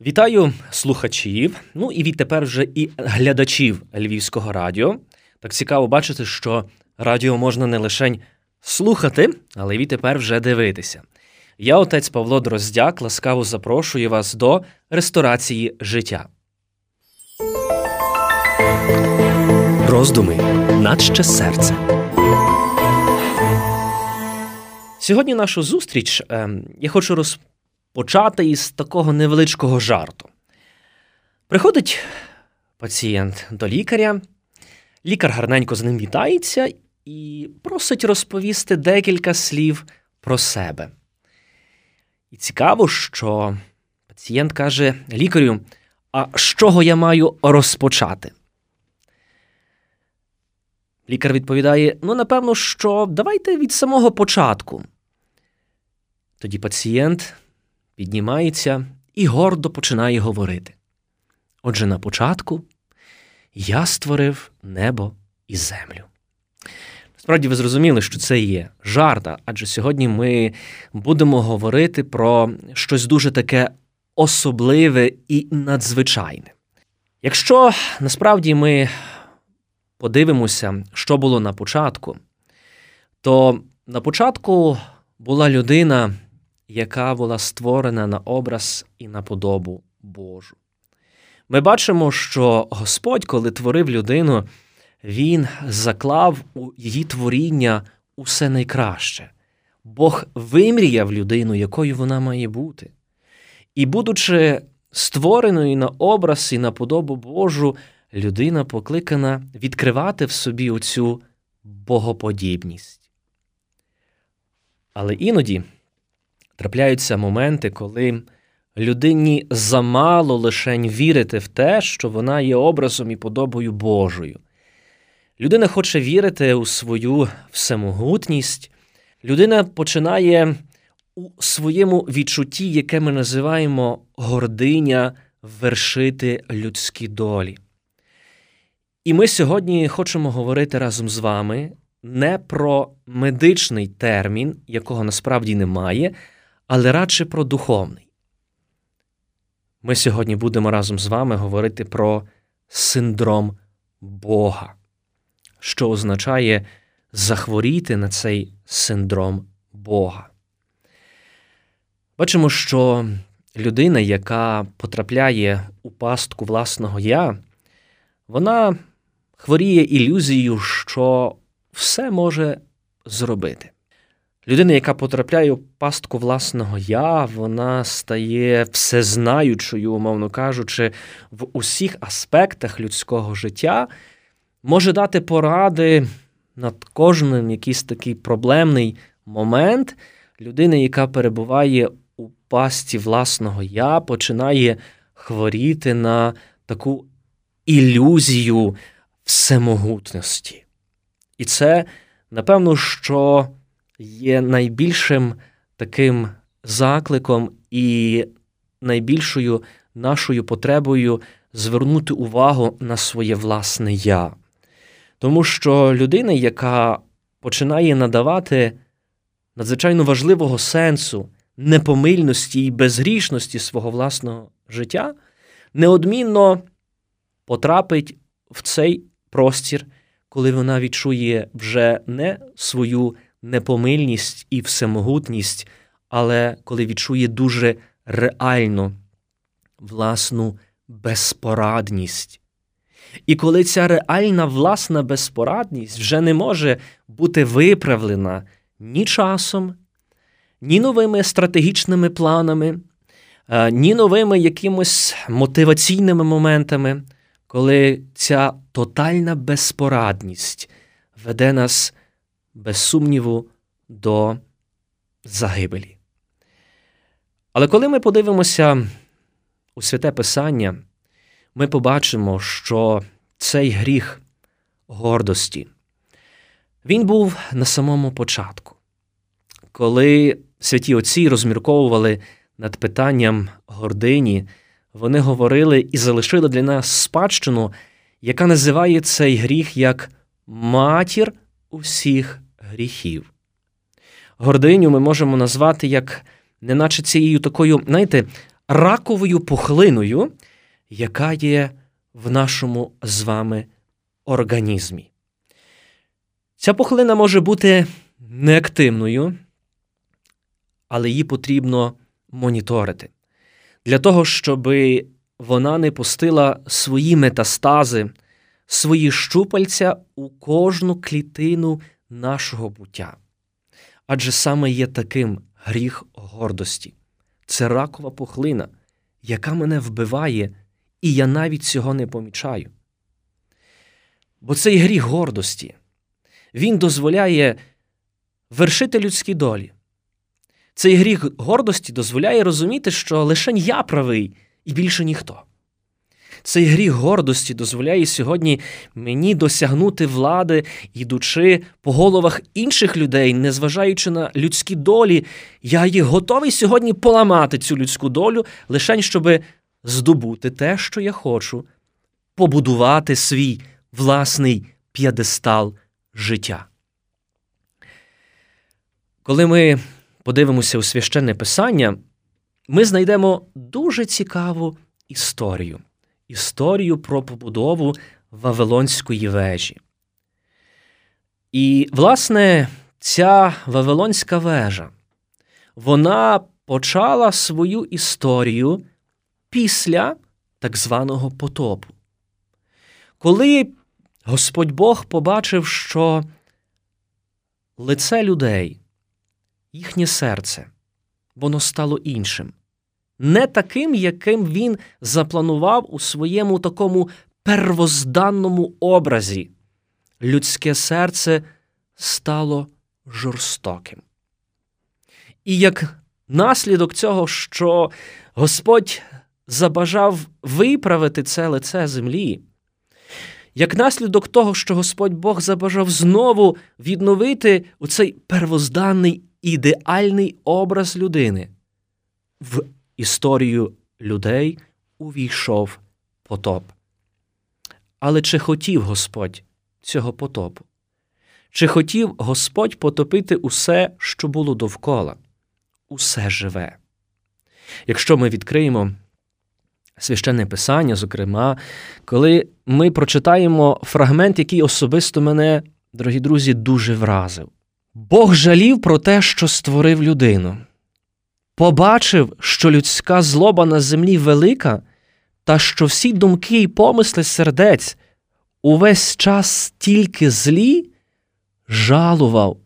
Вітаю слухачів, ну і відтепер вже і глядачів Львівського радіо. Так цікаво бачити, що радіо можна не лише слухати, але й відтепер вже дивитися. Я, отець Павло Дроздяк, ласкаво запрошую вас до ресторації життя. Роздуми наче серце. Сьогодні нашу зустріч е, я хочу розпочати із такого невеличкого жарту. Приходить пацієнт до лікаря, лікар гарненько з ним вітається і просить розповісти декілька слів про себе. І цікаво, що пацієнт каже лікарю, а з чого я маю розпочати? Лікар відповідає: ну, напевно, що давайте від самого початку. Тоді пацієнт піднімається і гордо починає говорити. Отже, на початку я створив небо і землю. Справді, ви зрозуміли, що це є жарта, адже сьогодні ми будемо говорити про щось дуже таке особливе і надзвичайне. Якщо насправді ми подивимося, що було на початку, то на початку була людина, яка була створена на образ і на подобу Божу. Ми бачимо, що Господь, коли творив людину, Він заклав у її творіння усе найкраще. Бог вимріяв людину, якою вона має бути. І, будучи створеною на образ і на подобу Божу, людина покликана відкривати в собі оцю богоподібність. Але іноді трапляються моменти, коли людині замало лишень вірити в те, що вона є образом і подобою Божою. Людина хоче вірити у свою всемогутність, людина починає у своєму відчутті, яке ми називаємо гординя, вершити людські долі. І ми сьогодні хочемо говорити разом з вами не про медичний термін, якого насправді немає, але радше про духовний. Ми сьогодні будемо разом з вами говорити про синдром Бога, що означає захворіти на цей синдром Бога. Бачимо, що людина, яка потрапляє у пастку власного я, вона хворіє ілюзією, що все може зробити. Людина, яка потрапляє у пастку власного я, вона стає всезнаючою, умовно кажучи, в усіх аспектах людського життя, може дати поради над кожним якийсь такий проблемний момент. Людина, яка перебуває у пасті власного я, починає хворіти на таку ілюзію всемогутності. І це, напевно, що є найбільшим таким закликом і найбільшою нашою потребою звернути увагу на своє власне я. Тому що людина, яка починає надавати надзвичайно важливого сенсу непомильності і безгрішності свого власного життя, неодмінно потрапить в цей простір, коли вона відчує вже не свою непомильність і всемогутність, але коли відчує дуже реальну власну безпорадність. І коли ця реальна власна безпорадність вже не може бути виправлена ні часом, ні новими стратегічними планами, е, ні новими якимось мотиваційними моментами, коли ця тотальна безпорадність веде нас без сумніву до загибелі. Але коли ми подивимося у святе Писання, ми побачимо, що цей гріх гордості, він був на самому початку, коли святі отці розмірковували над питанням гордині, вони говорили і залишили для нас спадщину, яка називає цей гріх як матір усіх гріхів. Гординю ми можемо назвати як неначе цією такою, знаєте, раковою пухлиною, яка є в нашому з вами організмі. Ця пухлина може бути неактивною, але її потрібно моніторити для того, щоб вона не пустила свої метастази, свої щупальця у кожну клітину нашого буття. Адже саме є таким гріх гордості. Це ракова пухлина, яка мене вбиває, і я навіть цього не помічаю. Бо цей гріх гордості, він дозволяє вершити людські долі. Цей гріх гордості дозволяє розуміти, що лише я правий і більше ніхто. Цей гріх гордості дозволяє сьогодні мені досягнути влади, ідучи по головах інших людей, незважаючи на людські долі, я є готовий сьогодні поламати цю людську долю, лише щоб здобути те, що я хочу, побудувати свій власний п'єдестал життя. Коли ми подивимося у священне писання, ми знайдемо дуже цікаву історію історію про побудову Вавилонської вежі. І, власне, ця Вавилонська вежа вона почала свою історію після так званого потопу. Коли Господь Бог побачив, що лице людей, їхнє серце, воно стало іншим не таким, яким він запланував у своєму такому первозданному образі. Людське серце стало жорстоким. І як наслідок цього, що Господь забажав виправити це лице землі, як наслідок того, що Господь Бог забажав знову відновити оцей первозданний ідеальний образ людини, в історію людей увійшов потоп. Але чи хотів Господь цього потопу? Чи хотів Господь потопити усе, що було довкола, усе живе? Якщо ми відкриємо священне писання, зокрема, коли ми прочитаємо фрагмент, який особисто мене, дорогі друзі, дуже вразив. Бог жалів про те, що створив людину побачив, що людська злоба на землі велика, та що всі думки й помисли сердець увесь час тільки злі, жалував,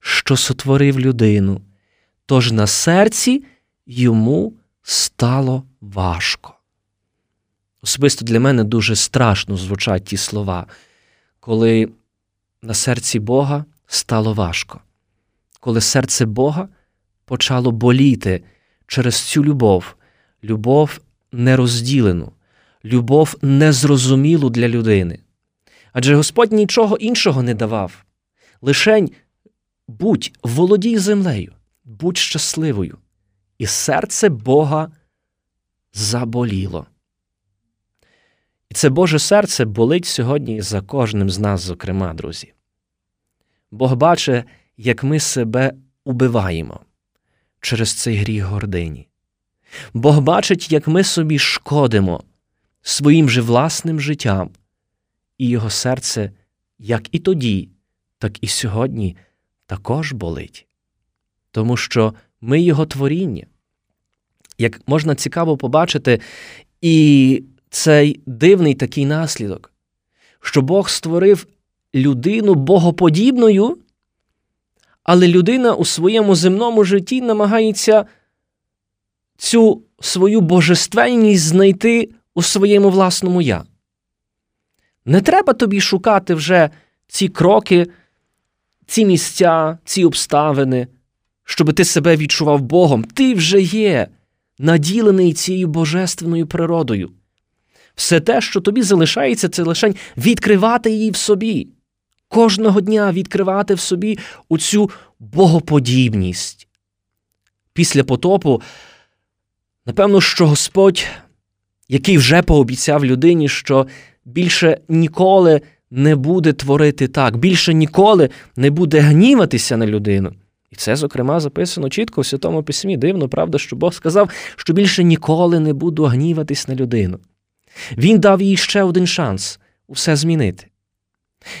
що сотворив людину, тож на серці йому стало важко. Особисто для мене дуже страшно звучать ті слова, коли на серці Бога стало важко, коли серце Бога почало боліти через цю любов, любов нерозділену, любов незрозумілу для людини. Адже Господь нічого іншого не давав. Лишень будь володій землею, будь щасливою, і серце Бога заболіло. І це Боже серце болить сьогодні за кожним з нас, зокрема, друзі. Бог бачить, як ми себе убиваємо через цей гріх гордині. Бог бачить, як ми собі шкодимо своїм же власним життям, і його серце, як і тоді, так і сьогодні, також болить, тому що ми його творіння. Як можна цікаво побачити, і цей дивний такий наслідок, що Бог створив людину богоподібною, але людина у своєму земному житті намагається цю свою божественність знайти у своєму власному я. Не треба тобі шукати вже ці кроки, ці місця, ці обставини, щоб ти себе відчував Богом. Ти вже є наділений цією божественною природою. Все те, що тобі залишається, це лише відкривати її в собі кожного дня відкривати в собі оцю богоподібність. Після потопу, напевно, що Господь, який вже пообіцяв людині, що більше ніколи не буде творити так, більше ніколи не буде гніватися на людину, І це, зокрема, записано чітко у Святому Письмі. Дивно, правда, що Бог сказав, що більше ніколи не буду гніватись на людину. Він дав їй ще один шанс усе змінити.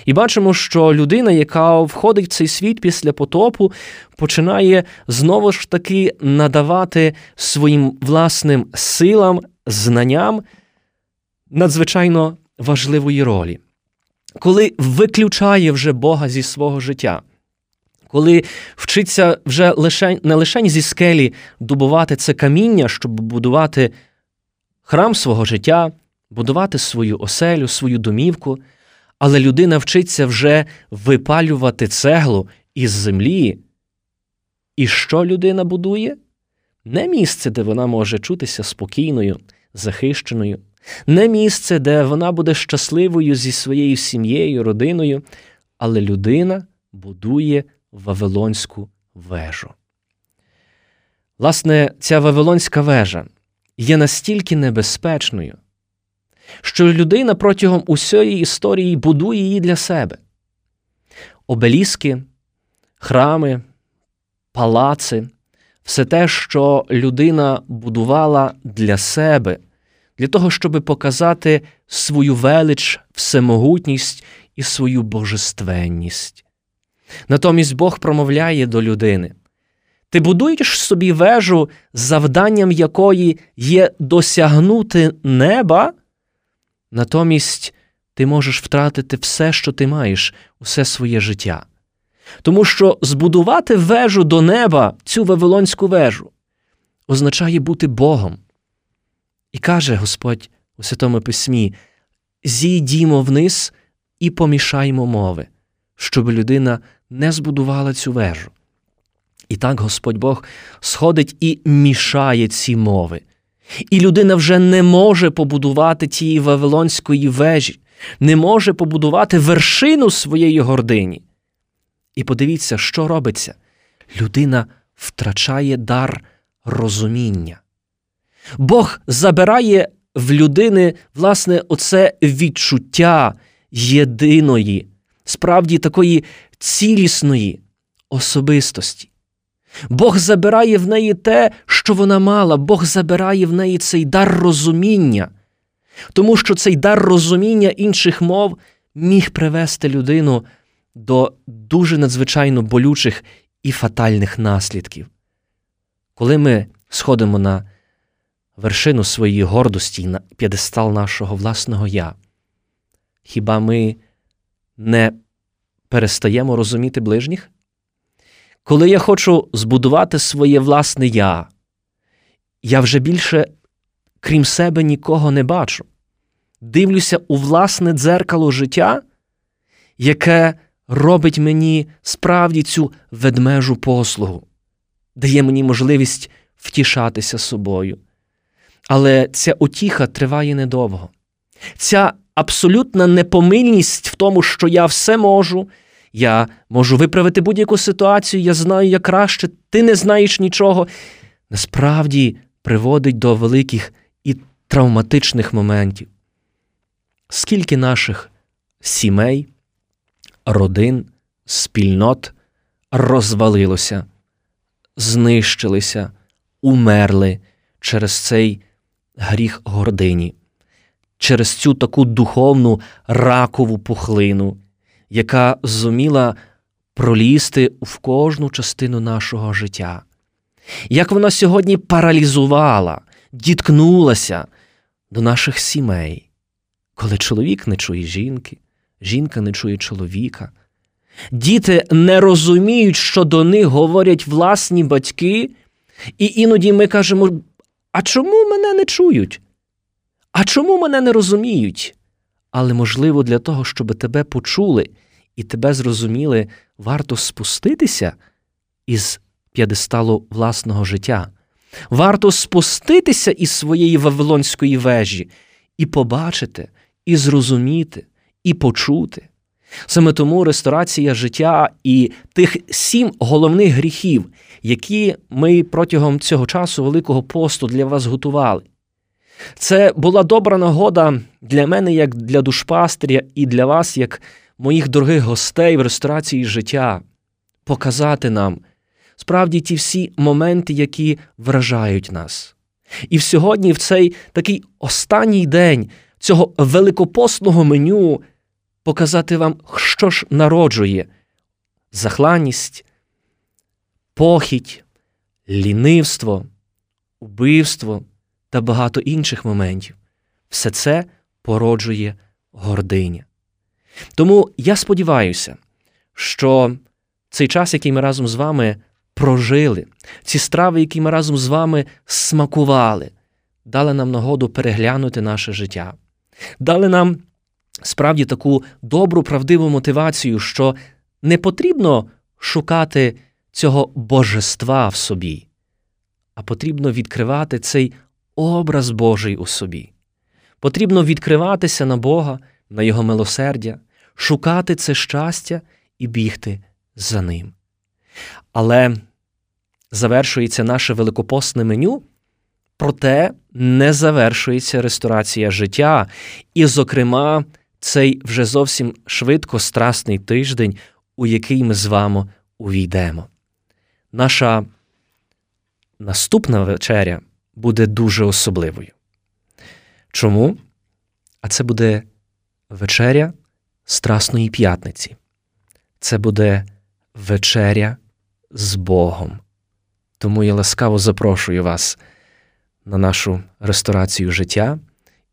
І бачимо, що людина, яка входить в цей світ після потопу, починає знову ж таки надавати своїм власним силам, знанням надзвичайно важливої ролі. Коли виключає вже Бога зі свого життя, коли вчиться вже лише, не лише зі скелі добувати це каміння, щоб будувати храм свого життя, будувати свою оселю, свою домівку, але людина вчиться вже випалювати цеглу із землі. І що людина будує? Не місце, де вона може чутися спокійною, захищеною, не місце, де вона буде щасливою зі своєю сім'єю, родиною, але людина будує Вавилонську вежу. Власне, ця Вавилонська вежа є настільки небезпечною, що людина протягом усієї історії будує її для себе. Обеліски, храми, палаци, все те, що людина будувала для себе, для того, щоб показати свою велич, всемогутність і свою божественність. Натомість Бог промовляє до людини. Ти будуєш собі вежу, завданням якої є досягнути неба, натомість ти можеш втратити все, що ти маєш, усе своє життя. Тому що збудувати вежу до неба, цю Вавилонську вежу, означає бути Богом. І каже Господь у Святому Письмі: зійдімо вниз і помішаймо мови, щоб людина не збудувала цю вежу. І так Господь Бог сходить і мішає ці мови. І людина вже не може побудувати тієї Вавилонської вежі, не може побудувати вершину своєї гордині. І подивіться, що робиться. Людина втрачає дар розуміння. Бог забирає в людини, власне, оце відчуття єдиної, справді такої цілісної особистості. Бог забирає в неї те, що вона мала, Бог забирає в неї цей дар розуміння, тому що цей дар розуміння інших мов міг привести людину до дуже надзвичайно болючих і фатальних наслідків. Коли ми сходимо на вершину своєї гордості на п'єдестал нашого власного я, хіба ми не перестаємо розуміти ближніх? Коли я хочу збудувати своє власне я, я вже більше, крім себе, нікого не бачу. Дивлюся у власне дзеркало життя, яке робить мені справді цю ведмежу послугу, дає мені можливість втішатися собою. Але ця утіха триває недовго. Ця абсолютна непомильність в тому, що я все можу, я можу виправити будь-яку ситуацію, я знаю як краще, ти не знаєш нічого. Насправді приводить до великих і травматичних моментів. Скільки наших сімей, родин, спільнот розвалилося, знищилися, умерли через цей гріх гордині, через цю таку духовну ракову пухлину, яка зуміла пролізти в кожну частину нашого життя. Як вона сьогодні паралізувала, діткнулася до наших сімей, коли чоловік не чує жінки, жінка не чує чоловіка. Діти не розуміють, що до них говорять власні батьки, і іноді ми кажемо: а чому мене не чують? А чому мене не розуміють? Але, можливо, для того, щоб тебе почули і тебе зрозуміли, варто спуститися із п'єдесталу власного життя. Варто спуститися із своєї вавилонської вежі і побачити, і зрозуміти, і почути. Саме тому ресторація життя і тих сім головних гріхів, які ми протягом цього часу Великого посту для вас готували. Це була добра нагода для мене, як для душпастря, і для вас, як моїх дорогих гостей в ресторації життя, показати нам, справді ті всі моменти, які вражають нас. І сьогодні, в цей такий останній день цього великопосного меню, показати вам, що ж народжує захланність, похідь, лінивство, убивство та багато інших моментів. Все це породжує гординя. Тому я сподіваюся, що цей час, який ми разом з вами прожили, ці страви, які ми разом з вами смакували, дали нам нагоду переглянути наше життя, дали нам справді таку добру, правдиву мотивацію, що не потрібно шукати цього божества в собі, а потрібно відкривати цей образ Божий у собі. Потрібно відкриватися на Бога, на Його милосердя, шукати це щастя і бігти за ним. Але завершується наше великопосне меню, проте не завершується ресторація життя, і, зокрема, цей вже зовсім швидко страсний тиждень, у який ми з вами увійдемо. Наша наступна вечеря буде дуже особливою. Чому? А це буде вечеря Страсної п'ятниці. Це буде вечеря з Богом. Тому я ласкаво запрошую вас на нашу ресторацію життя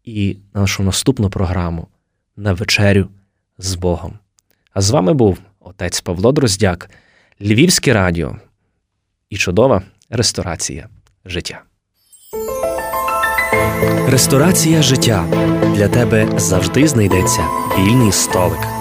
і нашу наступну програму на вечерю з Богом. А з вами був отець Павло Дроздяк, Львівське радіо і чудова ресторація життя. Ресторація життя для тебе завжди знайдеться вільний столик.